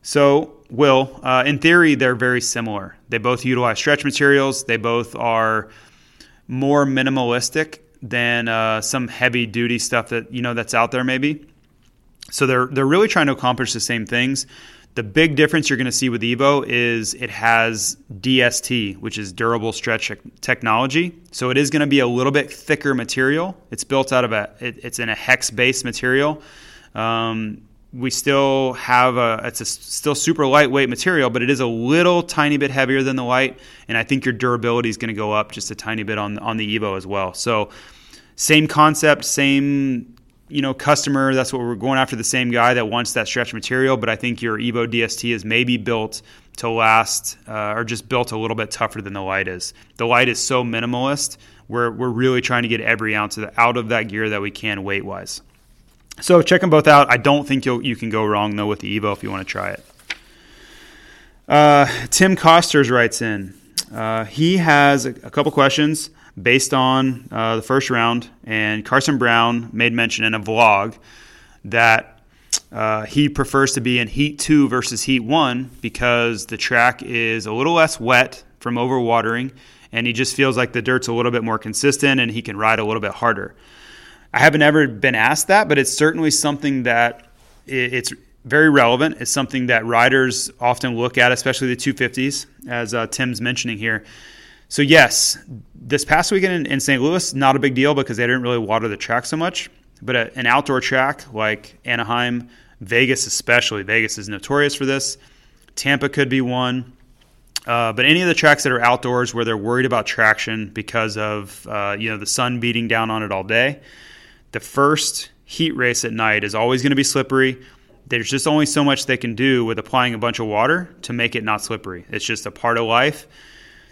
So, Will, uh, in theory, they're very similar. They both utilize stretch materials. They both are more minimalistic than uh, some heavy duty stuff that you know that's out there, maybe. So they're they're really trying to accomplish the same things. The big difference you're going to see with Evo is it has DST, which is durable stretch technology. So it is going to be a little bit thicker material. It's built out of a it, it's in a hex based material. Um, we still have a it's a still super lightweight material, but it is a little tiny bit heavier than the light, and I think your durability is going to go up just a tiny bit on on the Evo as well. So same concept, same you know, customer. That's what we're going after the same guy that wants that stretch material. But I think your Evo DST is maybe built to last uh, or just built a little bit tougher than the light is. The light is so minimalist. We're, we're really trying to get every ounce of the, out of that gear that we can weight wise. So check them both out. I don't think you you can go wrong though with the Evo if you want to try it. Uh, Tim Costers writes in. Uh, he has a, a couple questions based on uh, the first round. And Carson Brown made mention in a vlog that uh, he prefers to be in Heat 2 versus Heat 1 because the track is a little less wet from overwatering and he just feels like the dirt's a little bit more consistent and he can ride a little bit harder. I haven't ever been asked that, but it's certainly something that it's very relevant. It's something that riders often look at, especially the 250s, as uh, Tim's mentioning here. So yes, this past weekend in, in, St. Louis, not a big deal because they didn't really water the track so much. But a, an outdoor track like Anaheim, Vegas especially, Vegas is notorious for this. Tampa could be one. Uh, but any of the tracks that are outdoors where they're worried about traction because of uh, you know the sun beating down on it all day, the first heat race at night is always going to be slippery. there's just only so much they can do with applying a bunch of water to make it not slippery. It's just a part of life.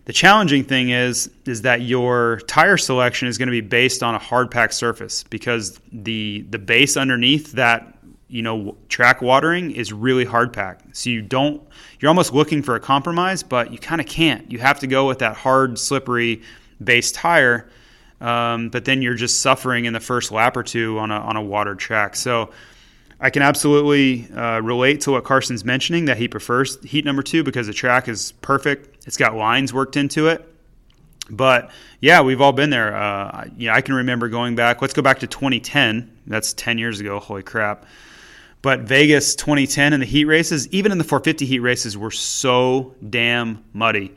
The challenging thing is is that your tire selection is going to be based on a hard pack surface because the the base underneath that you know track watering is really hard pack. So you don't you're almost looking for a compromise, but you kind of can't. You have to go with that hard slippery base tire. Um, but then you're just suffering in the first lap or two on a on a watered track. So I can absolutely uh, relate to what Carson's mentioning that he prefers heat number two because the track is perfect. It's got lines worked into it. But yeah, we've all been there. Uh, yeah, I can remember going back. Let's go back to 2010. That's 10 years ago. Holy crap! But Vegas 2010 and the heat races, even in the 450 heat races, were so damn muddy.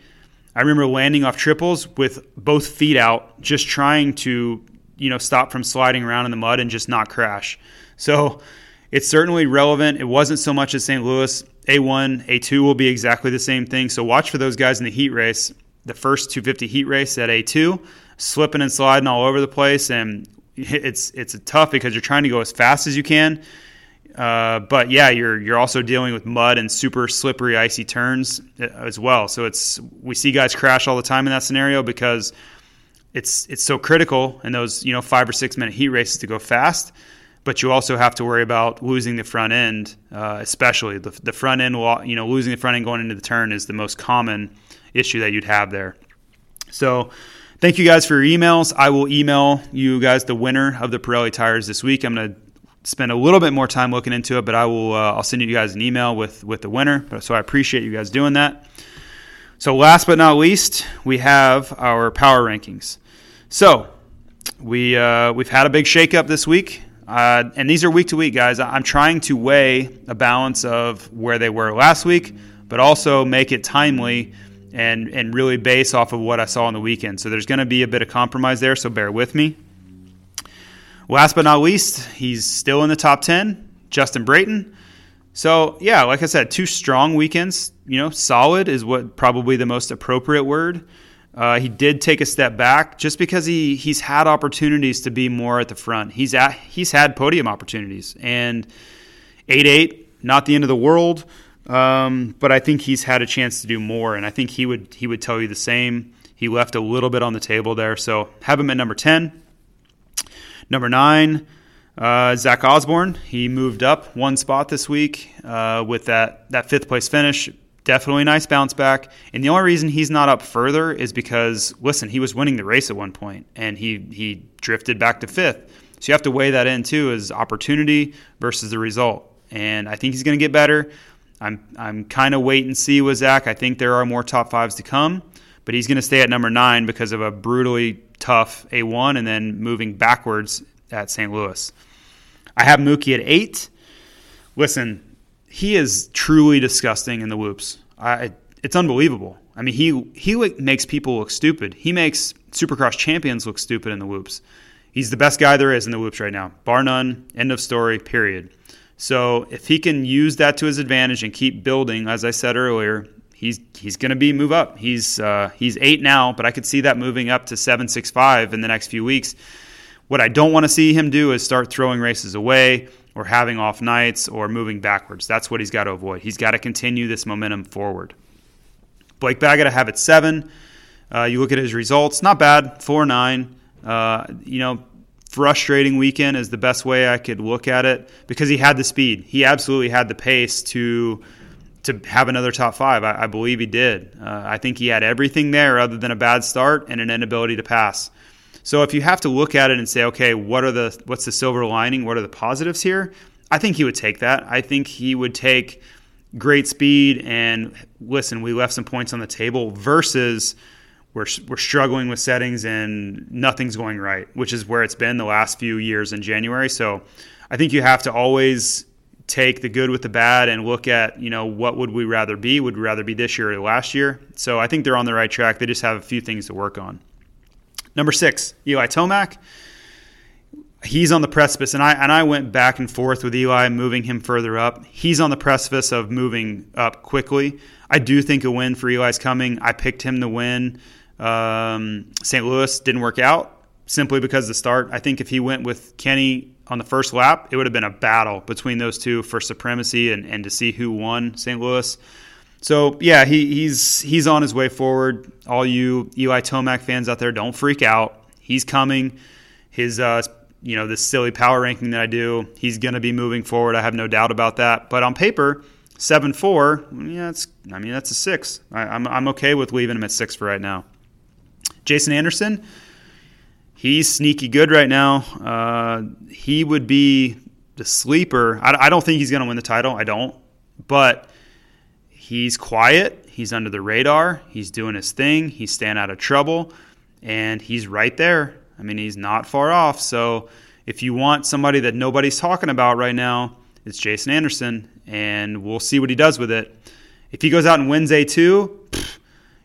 I remember landing off triples with both feet out, just trying to you know stop from sliding around in the mud and just not crash. So it's certainly relevant. It wasn't so much as St. Louis. A1, A2 will be exactly the same thing. So watch for those guys in the heat race. The first 250 heat race at A2, slipping and sliding all over the place, and it's it's tough because you're trying to go as fast as you can. Uh, but yeah, you're you're also dealing with mud and super slippery, icy turns uh, as well. So it's we see guys crash all the time in that scenario because it's it's so critical in those you know five or six minute heat races to go fast but you also have to worry about losing the front end, uh, especially the, the front end. You know, losing the front end going into the turn is the most common issue that you'd have there. So, thank you guys for your emails. I will email you guys the winner of the Pirelli tires this week. I'm going to spend a little bit more time looking into it, but I will. Uh, I'll send you guys an email with with the winner. So I appreciate you guys doing that. So last but not least, we have our power rankings. So we uh, we've had a big shakeup this week. Uh, and these are week to week, guys. I'm trying to weigh a balance of where they were last week, but also make it timely and and really base off of what I saw on the weekend. So there's going to be a bit of compromise there. So bear with me. Last but not least, he's still in the top ten. Justin Brayton. So yeah, like I said, two strong weekends. You know, solid is what probably the most appropriate word. Uh, he did take a step back just because he he's had opportunities to be more at the front. He's at he's had podium opportunities and eight eight, not the end of the world. Um, but I think he's had a chance to do more, and I think he would he would tell you the same. He left a little bit on the table there, so have him at number ten. Number nine, uh, Zach Osborne. He moved up one spot this week uh, with that that fifth place finish definitely nice bounce back. And the only reason he's not up further is because listen, he was winning the race at one point and he he drifted back to fifth. So you have to weigh that in too as opportunity versus the result. And I think he's going to get better. I'm I'm kind of wait and see with Zach. I think there are more top fives to come, but he's going to stay at number nine because of a brutally tough A1 and then moving backwards at St. Louis. I have Mookie at eight. Listen, he is truly disgusting in the whoops. I, it's unbelievable. I mean, he he makes people look stupid. He makes Supercross champions look stupid in the whoops. He's the best guy there is in the whoops right now, bar none. End of story. Period. So if he can use that to his advantage and keep building, as I said earlier, he's he's going to be move up. He's uh, he's eight now, but I could see that moving up to seven six five in the next few weeks. What I don't want to see him do is start throwing races away or having off nights or moving backwards. That's what he's got to avoid. He's got to continue this momentum forward. Blake Baggett, I have it seven. Uh, you look at his results, not bad, four nine. Uh, you know, frustrating weekend is the best way I could look at it because he had the speed. He absolutely had the pace to to have another top five. I, I believe he did. Uh, I think he had everything there other than a bad start and an inability to pass. So if you have to look at it and say, okay, what are the what's the silver lining? What are the positives here? I think he would take that. I think he would take great speed and listen, we left some points on the table versus we're, we're struggling with settings and nothing's going right, which is where it's been the last few years in January. So I think you have to always take the good with the bad and look at, you know, what would we rather be? Would we rather be this year or last year? So I think they're on the right track. They just have a few things to work on. Number six, Eli Tomac. He's on the precipice, and I and I went back and forth with Eli, moving him further up. He's on the precipice of moving up quickly. I do think a win for Eli's coming. I picked him to win. Um, St. Louis didn't work out simply because the start. I think if he went with Kenny on the first lap, it would have been a battle between those two for supremacy and, and to see who won St. Louis. So yeah, he, he's he's on his way forward. All you Eli Tomac fans out there, don't freak out. He's coming. His uh, you know this silly power ranking that I do, he's going to be moving forward. I have no doubt about that. But on paper, seven four, yeah, it's I mean that's a six. I, I'm I'm okay with leaving him at six for right now. Jason Anderson, he's sneaky good right now. Uh, he would be the sleeper. I, I don't think he's going to win the title. I don't, but he's quiet. He's under the radar. He's doing his thing. He's staying out of trouble, and he's right there. I mean, he's not far off. So if you want somebody that nobody's talking about right now, it's Jason Anderson, and we'll see what he does with it. If he goes out and wins A2,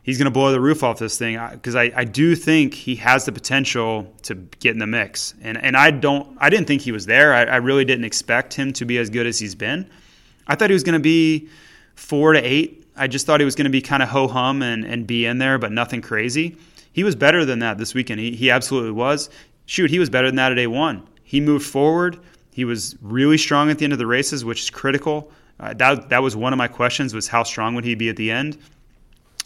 he's going to blow the roof off this thing because I, I do think he has the potential to get in the mix. And, and I don't I didn't think he was there. I, I really didn't expect him to be as good as he's been. I thought he was going to be four to eight. I just thought he was going to be kind of ho hum and, and be in there, but nothing crazy. He was better than that this weekend. He, he absolutely was. Shoot, he was better than that at A1. He moved forward. He was really strong at the end of the races, which is critical. Uh, that, that was one of my questions was how strong would he be at the end?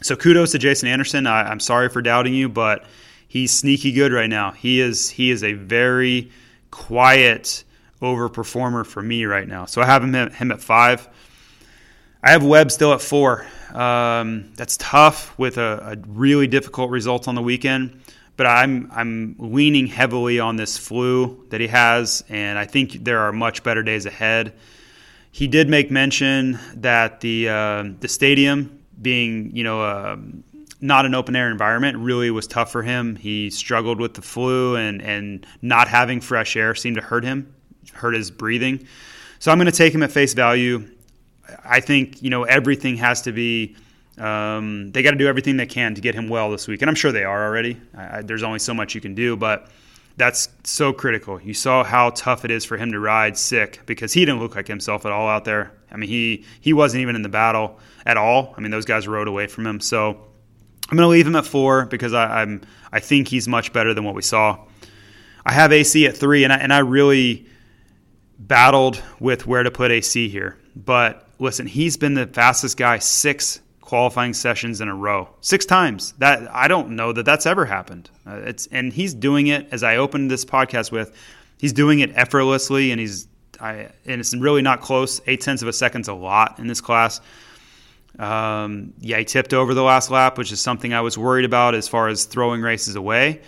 So kudos to Jason Anderson. I, I'm sorry for doubting you, but he's sneaky good right now. He is he is a very quiet overperformer for me right now. So I have him him at five. I have Webb still at four. Um, that's tough with a, a, really difficult result on the weekend, but I'm I'm leaning heavily on this flu that he has, and I think there are much better days ahead. He did make mention that the uh, the stadium being, you know, uh, not an open air environment really was tough for him. He struggled with the flu, and, and not having fresh air seemed to hurt him, hurt his breathing. So I'm going to take him at face value. I think, you know, everything has to be. Um, they got to do everything they can to get him well this week, and I'm sure they are already. I, there's only so much you can do, but that's so critical. You saw how tough it is for him to ride sick because he didn't look like himself at all out there. I mean, he he wasn't even in the battle at all. I mean, those guys rode away from him. So I'm going to leave him at four because I, am I think he's much better than what we saw. I have AC at three, and I, and I really battled with where to put AC here. But listen, he's been the fastest guy six qualifying sessions in a row, six times. That I don't know that that's ever happened. Uh, it's and he's doing it as I opened this podcast with. He's doing it effortlessly, and he's I, and it's really not close. Eight tenths of a second's a lot in this class. Um, yeah, he tipped over the last lap, which is something I was worried about as far as throwing races away.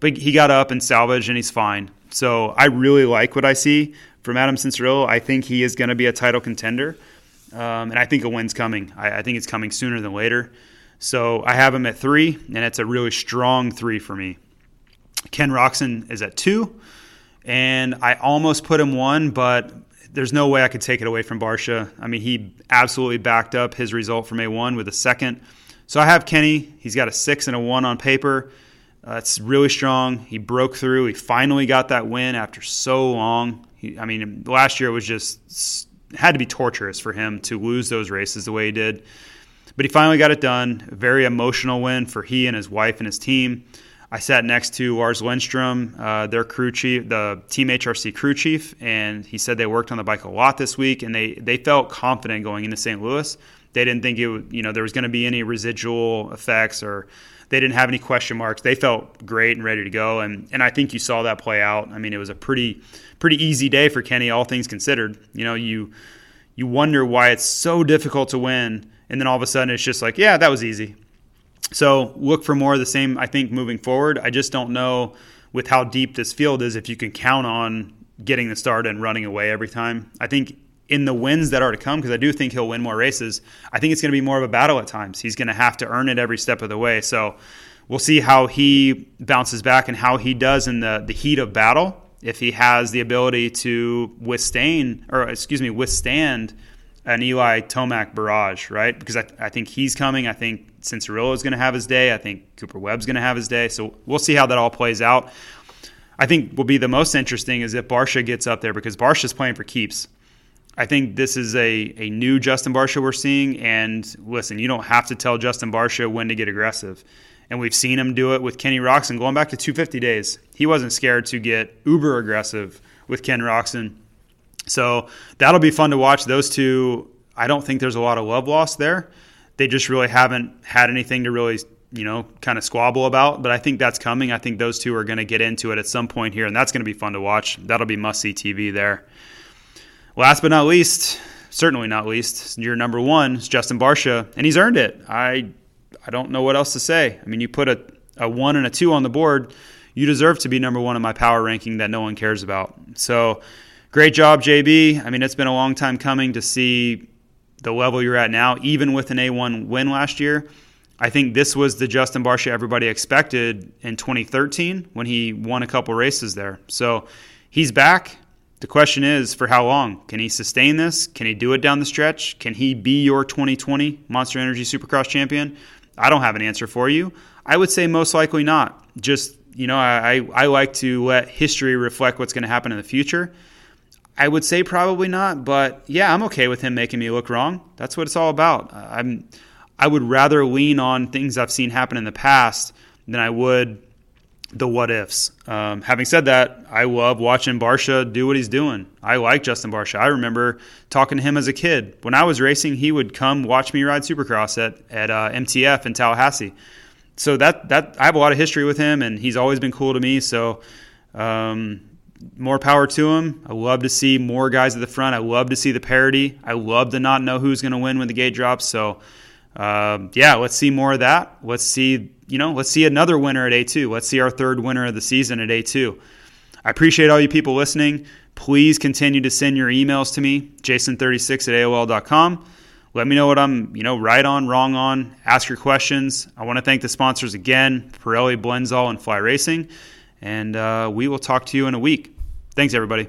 But he got up and salvaged, and he's fine. So I really like what I see from Adam Cianciarulo. I think he is going to be a title contender, um, and I think a win's coming. I, I think it's coming sooner than later. So I have him at three, and it's a really strong three for me. Ken Roczen is at two, and I almost put him one, but there's no way I could take it away from Barcia. I mean, he absolutely backed up his result from A1 with a second. So I have Kenny. He's got a six and a one on paper. Uh, really strong. He broke through. He finally got that win after so long. He, I mean, last year was just had to be torturous for him to lose those races the way he did. But he finally got it done. A very emotional win for he and his wife and his team. I sat next to Lars Lindstrom, uh, their crew chief, the Team HRC crew chief, and he said they worked on the bike a lot this week, and they they felt confident going into St. Louis. They didn't think it, you know, there was going to be any residual effects, or they didn't have any question marks. They felt great and ready to go, and and I think you saw that play out. I mean, it was a pretty pretty easy day for Kenny, all things considered. You know, you you wonder why it's so difficult to win, and then all of a sudden it's just like, yeah, that was easy so look for more of the same, I think, moving forward. I just don't know with how deep this field is if you can count on getting the start and running away every time. I think in the wins that are to come, because I do think he'll win more races, I think it's going to be more of a battle at times. He's going to have to earn it every step of the way. So we'll see how he bounces back and how he does in the, the heat of battle. If he has the ability to withstand, or excuse me, withstand an Eli Tomac barrage, right? Because I, I think he's coming. I think Cianciarulo is going to have his day. I think Cooper Webb's going to have his day. So we'll see how that all plays out. I think will be the most interesting is if Barcia gets up there because Barcia's playing for keeps. I think this is a, a new Justin Barcia we're seeing. And listen, you don't have to tell Justin Barcia when to get aggressive. And we've seen him do it with Kenny Roczen going back to 250 days. He wasn't scared to get uber aggressive with Ken Roczen. So that'll be fun to watch. Those two, I don't think there's a lot of love lost there. They just really haven't had anything to really, you know, kind of squabble about. But I think that's coming. I think those two are going to get into it at some point here, and that's going to be fun to watch. That'll be must see TV there. Last but not least, certainly not least, your number one is Justin Barcia, and he's earned it. I I don't know what else to say. I mean, you put a, a one and a two on the board, you deserve to be number one in my power ranking that no one cares about. So great job, JB. I mean, it's been a long time coming to see the level you're at now, even with an A1 win last year. I think this was the Justin Barcia everybody expected in 2013 when he won a couple races there. So he's back. The question is for how long? Can he sustain this? Can he do it down the stretch? Can he be your 2020 Monster Energy Supercross champion? I don't have an answer for you. I would say most likely not. Just, you know, I, I like to let history reflect what's going to happen in the future. I would say probably not, but yeah, I'm okay with him making me look wrong. That's what it's all about. I'm I would rather lean on things I've seen happen in the past than I would the what ifs. Um, having said that, I love watching Barcia do what he's doing. I like Justin Barcia. I remember talking to him as a kid. When I was racing, he would come watch me ride Supercross at at uh, MTF in Tallahassee. So that that I have a lot of history with him, and he's always been cool to me. So um, more power to him. I love to see more guys at the front. I love to see the parity. I love to not know who's going to win when the gate drops. So, uh, yeah, let's see more of that. Let's see, you know, let's see another winner at A2. Let's see our third winner of the season at A2. I appreciate all you people listening. Please continue to send your emails to me, jason36 at AOL.com. Let me know what I'm, you know, right on, wrong on. Ask your questions. I want to thank the sponsors again, Pirelli, Blendzall, and Fly Racing and uh, we will talk to you in a week. Thanks, everybody.